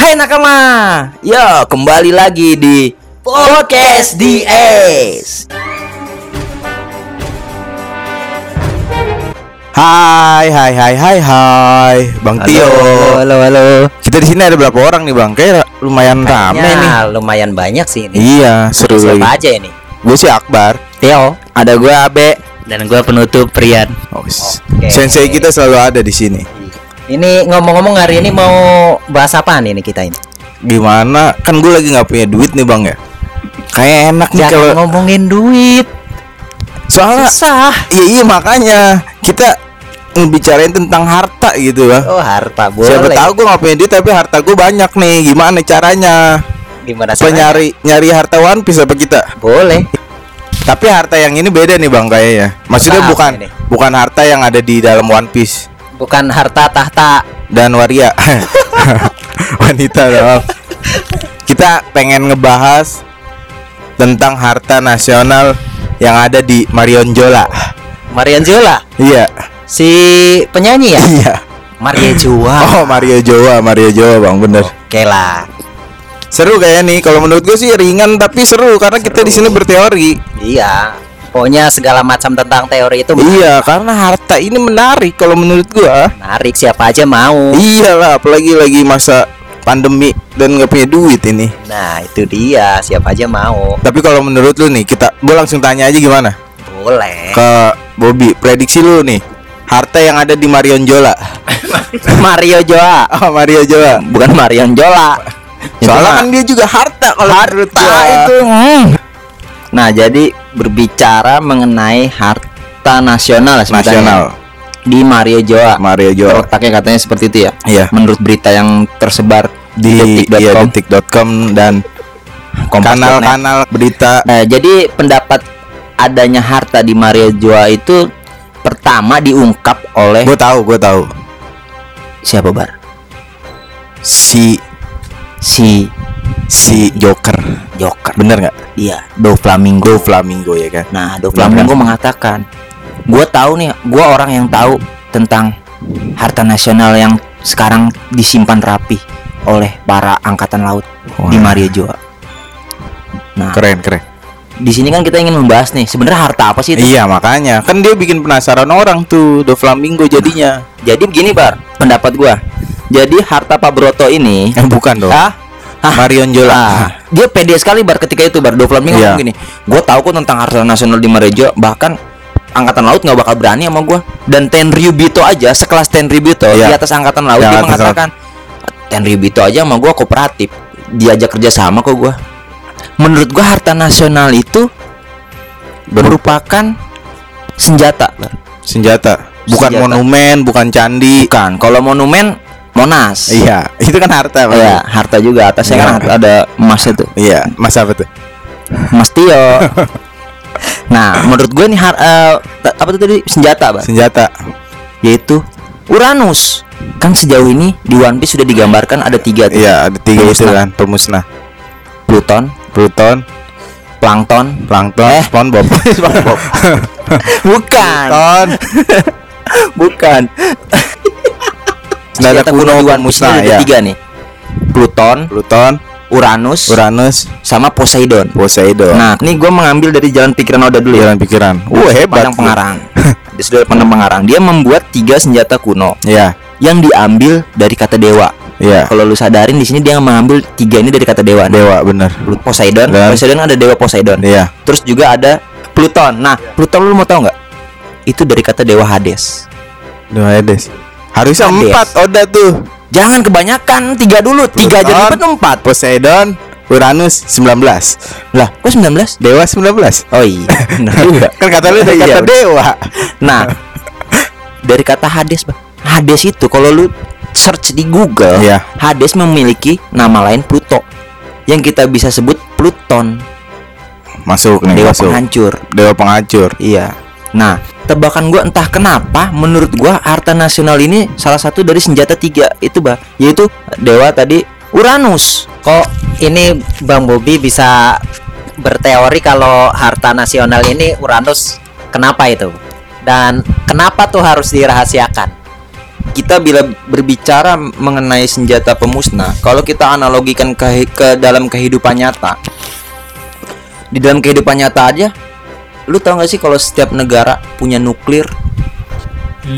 Hai nakama, ya kembali lagi di Podcast DS. Hai, hai, hai, hai, hai, Bang Tio. halo, halo. Kita di sini ada berapa orang nih, Bang? Kayak lumayan rame nih. Kayaknya lumayan banyak sih ini. Iya, seru Siapa lagi. aja ini? Gue sih Akbar. Theo, Ada gue Abe. dan gue penutup Prian. Oh, Oke. Sensei kita selalu ada di sini. Ini ngomong-ngomong hari ini mau bahas apaan ini kita ini? Gimana? Kan gue lagi nggak punya duit nih, Bang ya. Kayak enak nih kalau ngomongin duit. soalnya Susah. iya iya makanya kita ngebicarain tentang harta gitu lah. Oh harta boleh. Siapa tahu gue nggak punya duit tapi harta gue banyak nih. Gimana caranya? Gimana caranya? nyari nyari harta One Piece apa kita? Boleh. Tapi harta yang ini beda nih bang kayaknya. Maksudnya Apa bukan ini? bukan harta yang ada di dalam One Piece Bukan harta tahta. dan waria wanita dong. Kita pengen ngebahas tentang harta nasional yang ada di Marion Jola. Marian Zola, Iya, si penyanyi ya? iya. Maria Joa. Oh Mario Jawa, Mario Jawa bang bener. Oke lah. Seru kayaknya nih. Kalau menurut gue sih ringan tapi seru karena kita di sini berteori. Iya. Pokoknya segala macam tentang teori itu Iya, karena harta ini menarik kalau menurut gua. menarik siapa aja mau. Iyalah, apalagi lagi masa pandemi dan nggak punya duit ini. Nah, itu dia, siapa aja mau. Tapi kalau menurut lu nih, kita gue langsung tanya aja gimana Boleh. ke Bobby. Prediksi lu nih, harta yang ada di Marion Jola. Mario Joa, Oh, Mario Jola. bukan Marion Jola. Soalnya kan dia juga harta kalau menurut harta gua. itu. hmm. Nah, jadi berbicara mengenai harta nasional nasional. di Mario Joa. Mario. Letaknya katanya seperti itu ya. Iya. Menurut berita yang tersebar Di detik.com, iya, dan kanal-kanal berita Nah, jadi pendapat adanya harta di Mario Joa itu pertama diungkap oleh gue tahu, gue tahu. siapa bar? Si Si si Joker. Joker. Bener nggak? Iya, Do Flamingo. Go Flamingo ya kan? Nah, Do Flamingo mengatakan, "Gua tahu nih, gua orang yang tahu tentang harta nasional yang sekarang disimpan rapi oleh para angkatan laut di Wah. Mario Joa." Nah, Keren, keren. di sini kan kita ingin membahas nih, sebenarnya harta apa sih itu? Iya makanya kan dia bikin penasaran orang tuh Do Flamingo jadinya. Jadi begini, Bar, pendapat gua. Jadi harta Pak Broto ini Yang bukan dong. Hah? Hah? Marion Jola. Ah, dia pede sekali bar ketika itu bar Flamingo Iya. ngomong gini gue tahu kok tentang harta nasional di Marejo bahkan angkatan laut nggak bakal berani sama gue dan Tenryubito aja sekelas Tenryubito Iya. di atas angkatan laut Di dia mengatakan Tenryubito aja sama gue kooperatif diajak kerja sama kok gue menurut gue harta nasional itu merupakan senjata Bar. Senjata. Bukan Senjata. monumen, bukan candi. bukan kalau monumen Monas Iya, itu kan harta, Pak. Iya, harta juga atasnya kan Iya. harta- ada emasnya tuh Iya, mas apa tuh? Mas Tio. nah, menurut gue nih har- ta- apa tuh tadi senjata, Bang? Senjata. Yaitu Uranus. Kan sejauh ini di One Piece sudah digambarkan ada tiga tuh. Iya, ada tiga itu Pemusnah. kan, pemusnah. Pluton, Pluton, Plankton, Plankton, Eh. SpongeBob. SpongeBob. bukan, Plankton. bukan. Senjata kuno di One Piece pemusnah, ini ada ya. tiga nih. Pluton, Pluton, Uranus, Uranus, sama Poseidon. Poseidon. Nah, ini gue mengambil dari jalan pikiran Oda dulu ya. Jalan pikiran. Wah, hebat. Pandang pengarang. Dia sudah pandang pengarang. Dia membuat tiga senjata kuno Iya, yang diambil dari kata dewa. iya. Kalau lu sadarin di sini dia mengambil tiga ini dari kata dewa. Dewa bener. Poseidon, Dan- Poseidon ada dewa Poseidon. Iya. Terus juga ada Pluton. Nah, Pluton lu mau tahu nggak? Itu dari kata dewa Hades. Dewa Hades. Harusnya Hades. empat Oda tuh. Jangan kebanyakan, tiga dulu. Tiga jadi empat empat. Poseidon, Uranus 19. Lah, kok 19? Dewa 19. Oh iya, juga. Kan kata lu dari Iya, kata dewa. Nah, dari kata Hades, Bang. Hades itu kalau lu search di Google, Iya. Hades memiliki nama lain Pluto yang kita bisa sebut Pluton, Masuk nih, dewa masuk. penghancur. Dewa penghancur. Iya. Nah, tebakan gua entah kenapa menurut gua harta nasional ini salah satu dari senjata tiga itu, Bah, yaitu dewa tadi Uranus. Kok ini Bang Bobi bisa berteori kalau harta nasional ini Uranus kenapa itu? Dan kenapa tuh harus dirahasiakan? kita bila berbicara mengenai senjata pemusnah, kalau kita analogikan ke, ke dalam kehidupan nyata, di dalam kehidupan nyata aja, lu tahu gak sih kalau setiap negara punya nuklir,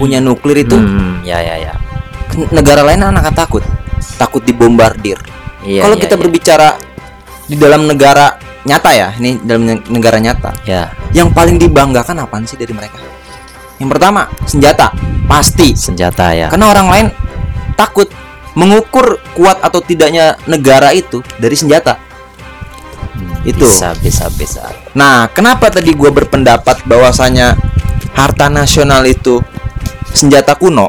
punya nuklir itu Hmm, ya ya ya. negara lain anak takut, takut dibombardir. Iya. kalau iya, kita iya. berbicara di dalam negara nyata ya, ini dalam ne- negara nyata, ya yang paling dibanggakan apaan sih dari mereka? Yang pertama senjata, pasti. senjata ya. Karena orang lain takut mengukur kuat atau tidaknya negara itu dari senjata. Hmm, itu. bisa bisa bisa. Nah, kenapa tadi gue berpendapat bahwasanya harta nasional itu senjata kuno?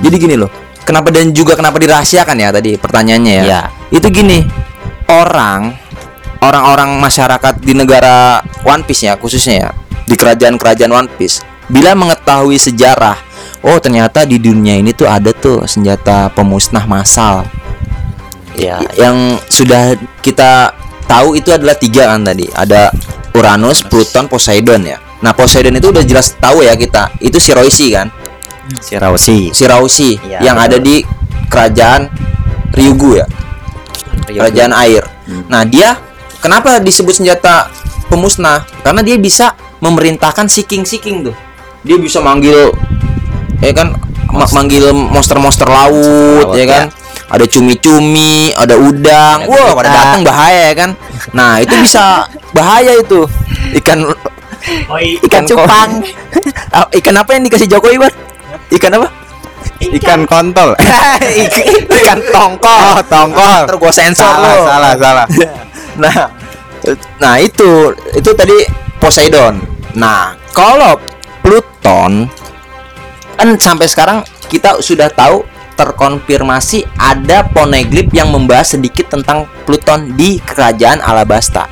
Jadi gini loh, kenapa dan juga kenapa dirahasiakan ya tadi pertanyaannya ya? Ya. Itu gini, orang orang-orang masyarakat di negara One Piece ya khususnya ya di kerajaan-kerajaan One Piece bila mengetahui sejarah, oh ternyata di dunia ini tuh ada tuh senjata pemusnah massal Ya. yang sudah kita tahu itu adalah tiga kan tadi ada Uranus, Pluton, Poseidon ya. Nah Poseidon itu udah jelas tahu ya kita itu Shiroishi kan, Shiraushi. Shiraushi Iya, yang betul. ada di kerajaan Ryugu ya, kerajaan air. Hmm. Nah dia kenapa disebut senjata pemusnah? Karena dia bisa memerintahkan seeking-seeking tuh. Dia bisa manggil, ya kan, ma- manggil monster-monster laut, laut, ya kan. Ada cumi-cumi, ada udang. Wah, pada gurita. datang bahaya ya kan. Nah itu bisa bahaya itu ikan ikan cupang. Ah, ikan apa yang dikasih Jokowi bar? Ikan apa? Ikan kontol. ikan, ikan tongkol. Oh, tongkol. Terus gua sensor salah, lo. salah, salah. Nah, nah itu itu tadi Poseidon. Nah, kalau Pluton kan sampai sekarang kita sudah tahu terkonfirmasi ada poneglyph yang membahas sedikit tentang Pluton di kerajaan Alabasta.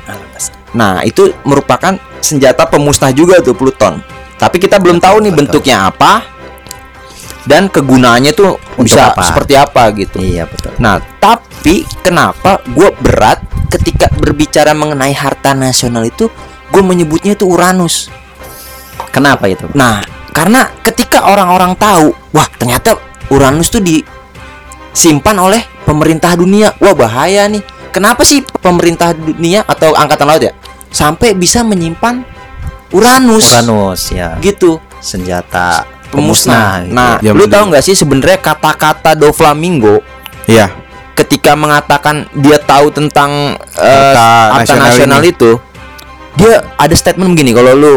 Nah, itu merupakan senjata pemusnah juga tuh Pluton. Tapi kita belum tahu nih bentuknya apa dan kegunaannya tuh Untuk bisa apa? seperti apa gitu. Iya betul. Nah, tapi kenapa gue berat ketika berbicara mengenai harta nasional itu gue menyebutnya itu Uranus. Kenapa itu? Nah, karena ketika orang-orang tahu, wah ternyata Uranus tuh disimpan oleh pemerintah dunia. Wah bahaya nih. Kenapa sih pemerintah dunia atau angkatan laut ya sampai bisa menyimpan Uranus? Uranus ya. Gitu Senjata pemusnah. gitu Nah, ya. lu Ya, tahu bener. nggak sih sebenarnya kata-kata Doflamingo Iya. ketika mengatakan dia tahu tentang harta nasional nasional, itu dia ada statement begini kalau lu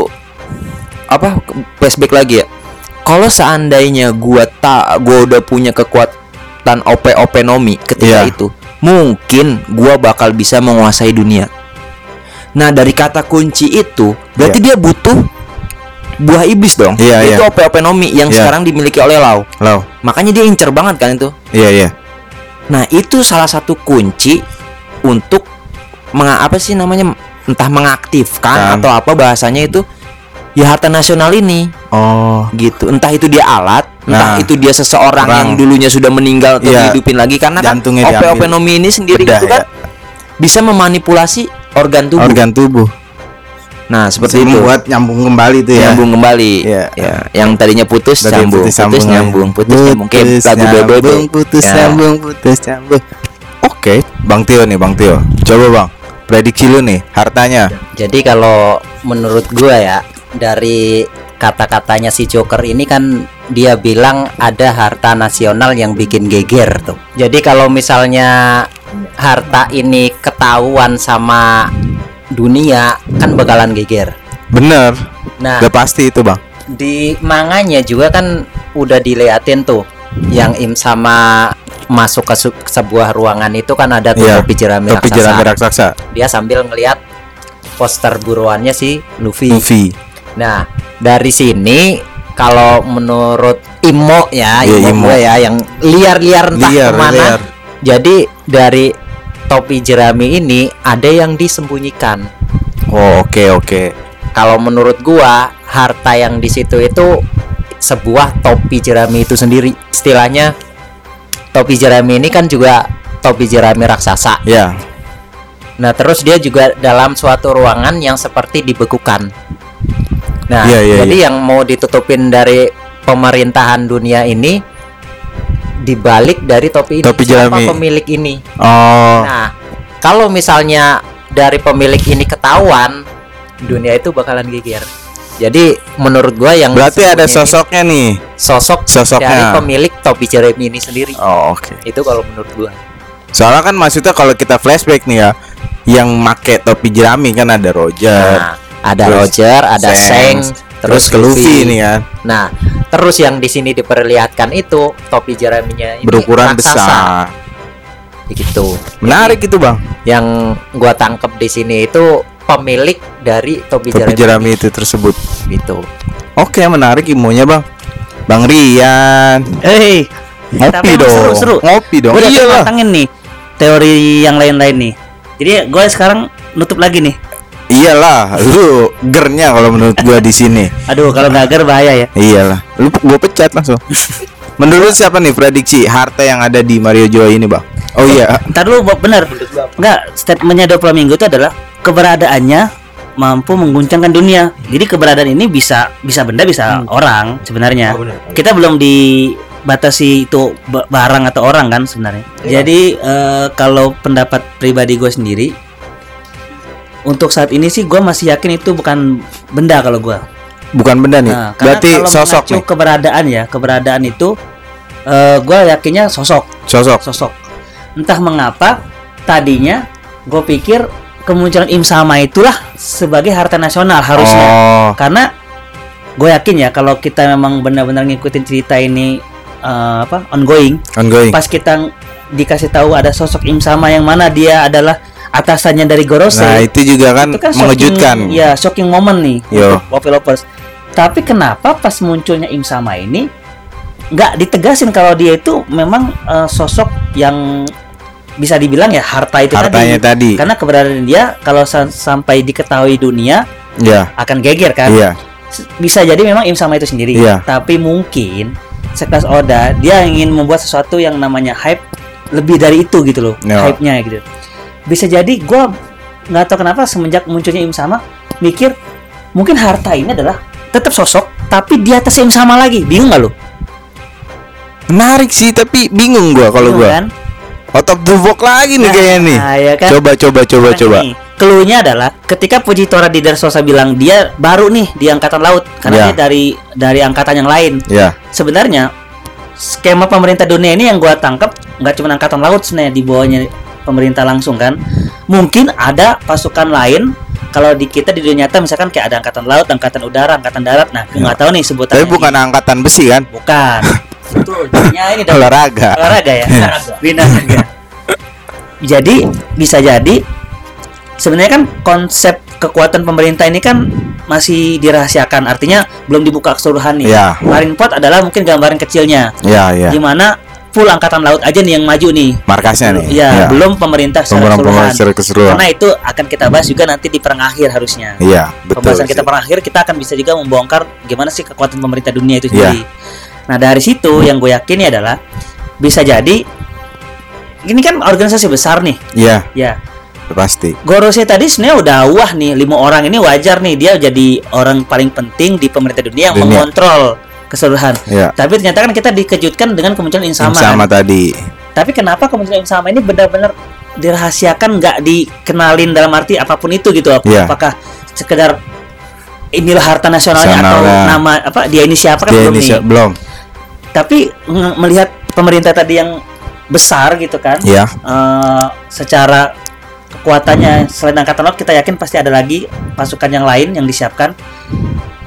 apa flashback lagi ya kalau seandainya gua tak gua udah punya kekuatan OP openomi ketika Iya. itu mungkin gua bakal bisa menguasai dunia nah dari kata kunci itu berarti dia butuh buah iblis dong Iya, itu iya. OP openomi yang Iya. sekarang dimiliki oleh Lau Lau. makanya dia incer banget kan itu Iya, iya. Nah, itu salah satu kunci untuk menga apa sih namanya entah mengaktifkan Kan. atau apa bahasanya itu ya harta nasional ini Oh. gitu. Entah itu dia alat, entah Nah. itu dia seseorang Orang. yang dulunya sudah meninggal atau Iya. dihidupin lagi karena kan diambil. openomi ini sendiri Bedah, itu kan ya. bisa memanipulasi organ tubuh. Organ tubuh. Nah, seperti Seperti itu. membuat nyambung kembali tuh ya. Nyambung kembali. Iya. Ya, yang tadinya putus Tadi nyambung, putus, ya. nyambung, putus nyambung kayak Putus lagu Dodo nyambung, Putus Ya. nyambung, putus nyambung. Oke, Bang Tio nih, Bang Tio. Coba Bang, prediksi lu nih hartanya. Jadi kalau menurut gua ya dari kata-katanya si Joker ini kan dia bilang ada harta nasional yang bikin geger tuh. Jadi kalau misalnya harta ini ketahuan sama dunia kan bakalan geger. Bener. Nah, Udah pasti itu, Bang. di manganya juga kan udah diliatin tuh yang im sama masuk ke sebuah ruangan itu kan ada tuh Iya, topi jerami Topi raksasa. jerami raksasa. Dia sambil ngelihat poster buruannya si Luffy. Luffy. Nah, dari sini kalau menurut Imo ya, Iya, Imo, Imo. gue ya yang liar-liar entah Liar, ke mana. liar. Jadi dari topi jerami ini ada yang disembunyikan. Oh, oke, oke. Kalau menurut gua harta yang di situ itu sebuah topi jerami itu sendiri. Istilahnya topi jerami ini kan juga topi jerami raksasa. Ya. Nah, terus dia juga dalam suatu ruangan yang seperti dibekukan. Nah, Iya, iya, jadi yang mau ditutupin dari pemerintahan dunia ini dibalik dari topi ini Topi siapa pemilik ini Oh. nah kalau misalnya dari pemilik ini ketahuan dunia itu bakalan geger jadi menurut gua yang Berarti ada sesungguhnya ini sosoknya nih. sosok Sosoknya. dari pemilik topi jerami ini sendiri Oh, oke. itu kalau menurut gua Soalnya kan maksudnya kalau kita flashback nih ya, yang make topi jerami kan ada Roger, nah ada Terus Roger ada Seng Seng, terus ke Luffy nih kan, Nah, terus yang di sini diperlihatkan itu topi jeraminya ini berukuran raksasa, besar. Begitu. Menarik itu bang, Yang gua tangkep di sini itu pemilik dari topi, topi jerami, jerami itu tersebut. gitu. Oke menarik ilmunya bang, Bang Rian. Eh, Ngopi dong, seru-seru. ngopi dong. gue udah Iya nih teori yang lain-lain nih. Jadi gue sekarang nutup lagi nih. Iyalah, lu gernya kalau menurut gua di sini. Aduh, kalau nggak ger bahaya ya. Iyalah, lu gua pecat langsung. Menurut siapa nih prediksi harta yang ada di Mario Joy ini bang? Oh iya, Ntar dulu Bob, bener. Enggak, statementnya Dua Flamingo itu adalah keberadaannya mampu mengguncangkan dunia. Jadi keberadaan ini bisa bisa benda bisa orang sebenarnya. Kita belum dibatasi itu ba- barang atau orang kan sebenarnya. Jadi eh, kalau pendapat pribadi gue sendiri untuk saat ini sih gue masih yakin itu bukan benda kalau gue. bukan benda nih. Nah, Berarti kalau sosok nih. keberadaan ya, keberadaan itu eh gue yakinnya sosok, Sosok. sosok. Entah mengapa tadinya gue pikir kemunculan Im Sama itulah sebagai harta nasional harusnya. Oh, Karena gue yakin ya kalau kita memang benar-benar ngikutin cerita ini eh, apa ongoing, ongoing. pas kita dikasih tahu ada sosok Im Sama yang mana dia adalah atasannya dari Gorose. Nah, itu juga kan, itu kan mengejutkan. shocking, ya shocking moment nih Yo. Poppy Lovers. Tapi kenapa pas munculnya Im Sama ini nggak ditegasin kalau dia itu memang eh, sosok yang bisa dibilang ya harta itu Hartanya tadi. tadi. Karena keberadaan dia kalau sa- sampai diketahui dunia Ya, akan geger kan. iya. S- Bisa jadi memang Im Sama itu sendiri. Iya. Tapi mungkin sekelas Oda dia ingin membuat sesuatu yang namanya hype lebih dari itu gitu loh. Ya. Hype-nya gitu. Bisa jadi gua nggak tahu kenapa semenjak munculnya Im Sama mikir mungkin harta ini adalah tetap sosok tapi di atas Im Sama lagi. Bingung nggak lo? Menarik sih, tapi bingung gua kalau gua. kan? Out of the box lagi nih kayaknya nih. Nah, ya kan? Coba coba coba Nah, coba. ini, Cluenya adalah ketika Pujitora di Darsosa bilang dia baru nih di angkatan laut karena Ya. dia dari dari angkatan yang lain. Ya. sebenarnya skema pemerintah dunia ini yang gua tangkap nggak cuma angkatan laut sebenarnya di bawahnya pemerintah langsung kan. Mungkin ada pasukan lain kalau di kita di dunia nyata misalkan kayak ada angkatan laut angkatan udara angkatan darat. Nah gue nggak tahu nih sebutannya Tapi bukan angkatan besi kan? bukan. Itu jadinya ini dong Olahraga. olahraga ya? Binaraga. jadi bisa jadi sebenarnya kan konsep kekuatan pemerintah ini kan masih dirahasiakan. Artinya belum dibuka keseluruhan nih. Ya. Marineford adalah mungkin gambaran kecilnya. Ya, ya. di mana full angkatan laut aja nih yang maju nih Markasnya nih. ya, belum pemerintah secara keseluruhan secara keseluruhan. karena itu akan kita bahas juga nanti di perang akhir harusnya Iya, betul. pembahasan kita sih. perang akhir kita akan bisa juga membongkar gimana sih kekuatan pemerintah dunia itu Iya. sendiri nah dari situ yang gue yakini adalah bisa jadi ini kan organisasi besar nih Iya, ya pasti. Gorose tadi sebenarnya udah wah nih lima orang ini wajar nih dia jadi orang paling penting di pemerintah dunia yang Dunia. mengontrol keseluruhan Iya. tapi ternyata kan kita dikejutkan dengan kemunculan Insama Sama kan? tadi. Tapi kenapa kemunculan Insama ini benar-benar dirahasiakan nggak dikenalin dalam arti apa pun itu gitu? Ap- Iya. Apakah sekedar inilah harta nasionalnya atau Nasionalnya. nama apa dia ini siapa kan Dia belum ini belum. Tapi melihat pemerintah tadi yang besar gitu kan, Iya. eh, secara kekuatannya selain angkatan laut kita yakin pasti ada lagi pasukan yang lain yang disiapkan.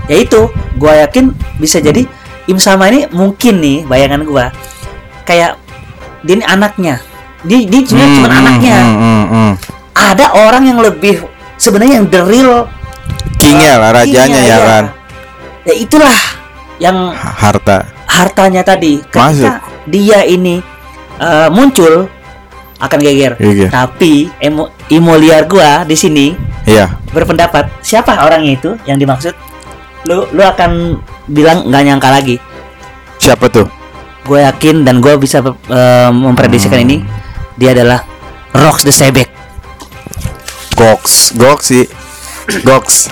Yaitu, gua yakin bisa jadi Im Sama ini mungkin nih bayangan gua kayak dia ini anaknya. Dia dia sebenarnya cuma Hmm, anaknya. hmm, hmm, hmm. Ada orang yang lebih sebenarnya yang the real Kingnya lah, rajanya ya iya. kan. Ya itulah yang Harta. hartanya tadi ketika Masuk. dia ini eh, muncul akan geger. Iya. Tapi emo, imo liar gua di sini Iya. berpendapat siapa orangnya itu yang dimaksud? Lu lu akan bilang nggak nyangka lagi. Siapa tuh? Gue yakin dan gue bisa eh, memprediksikan Hmm. ini dia adalah Rox the Sebek. Gox, Gox sih. Gox.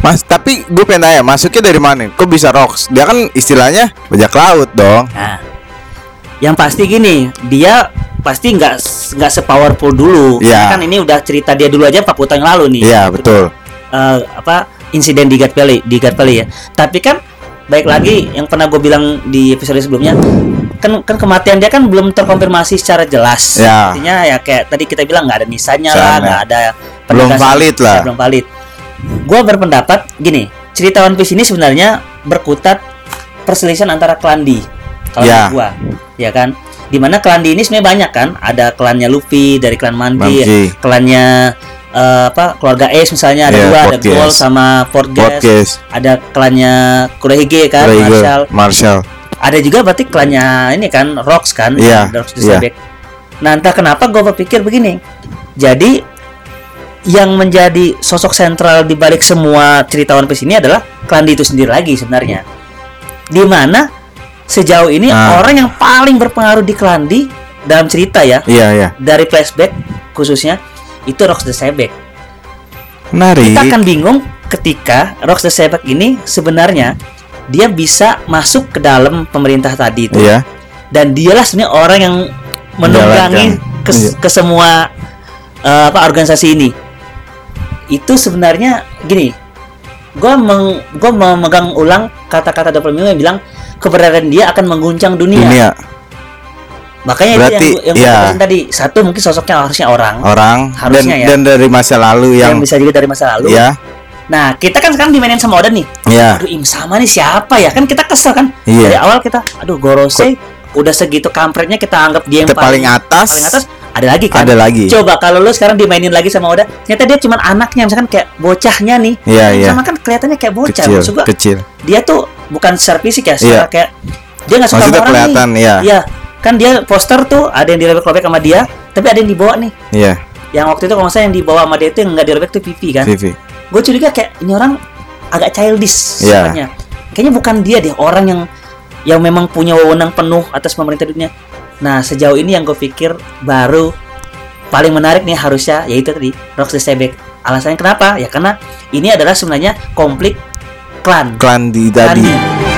Mas, tapi gue pengen tanya, masuknya dari mana? Kok bisa Rox? Dia kan istilahnya bajak laut dong. Nah, yang pasti gini dia pasti nggak nggak sepowerful dulu Iya. kan ini udah cerita dia dulu aja 40 tahun yang lalu nih Iya, betul. eh, apa insiden di God Valley di God Valley ya. Tapi kan baik lagi yang pernah gue bilang di episode sebelumnya kan kan kematian dia kan belum terkonfirmasi secara jelas. Ya. Artinya ya kayak tadi kita bilang nggak ada nisannya lah, nggak ada Belum valid lah. Ya, belum valid. Gue berpendapat gini, cerita One Piece ini sebenarnya berkutat perselisihan antara klan D. Kalau Ya. gua, ya kan? Di mana klan D ini sebenarnya banyak kan? Ada klannya Luffy dari klan Manji, Manji. klannya eh, apa keluarga Ace misalnya ada Iya, dua ada. Gold sama Fort Gas Podcast. ada klannya Kurehige kan Raigo, Marshall Marshall. ada juga berarti klannya ini kan Rocks kan The Rocks the iya. Nah entah kenapa gue berpikir begini jadi yang menjadi sosok sentral di balik semua cerita One Piece ini adalah klan D itu sendiri lagi sebenarnya di mana sejauh ini Ah. orang yang paling berpengaruh di klan D dalam cerita ya Iya, iya. dari flashback khususnya itu Rocks the Sebek. Menarik. kita akan bingung ketika Rox the Sebek ini sebenarnya dia bisa masuk ke dalam pemerintah tadi itu. Iya. dan dialah sebenarnya orang yang menunggangi ke, Iya. ke semua eh, apa organisasi ini. Itu sebenarnya gini gue meng, gua memegang ulang kata-kata Double Mio yang bilang keberadaan dia akan mengguncang dunia, Dunia makanya Berarti, itu yang, yang iya. jelasin tadi satu mungkin sosoknya harusnya orang orang Harusnya dan ya. dan dari masa lalu yang, yang, bisa juga dari masa lalu ya, nah kita kan sekarang dimainin sama Oda nih ya, aduh Im sama nih siapa ya kan kita kesel kan Iya. dari awal kita aduh Gorose udah segitu kampretnya kita anggap dia yang Kita paling atas. paling atas ada lagi kan ada lagi. coba kalau lu sekarang dimainin lagi sama Oda ternyata dia cuma anaknya misalkan kayak bocahnya nih Iya, iya. sama kan kelihatannya kayak bocah Kecil, maksud gua kecil. dia tuh bukan secara fisik ya secara Iya. kayak dia nggak suka Maksudnya sama orang kelihatan, nih iya. iya kan dia poster tuh ada yang dirobek-robek sama dia tapi ada yang dibawa nih Iya, yang waktu itu kalau salah yang dibawa sama dia itu yang nggak dirobek tuh pipi kan TV. gue curiga kayak ini orang agak childish Iya. sifatnya. Kayaknya bukan dia deh orang yang yang memang punya wewenang penuh atas pemerintah dunia. Nah sejauh ini yang gue pikir baru paling menarik nih harusnya yaitu tadi Rox the Sebek. Alasannya kenapa? Ya karena ini adalah sebenarnya konflik klan. Klan di tadi. di-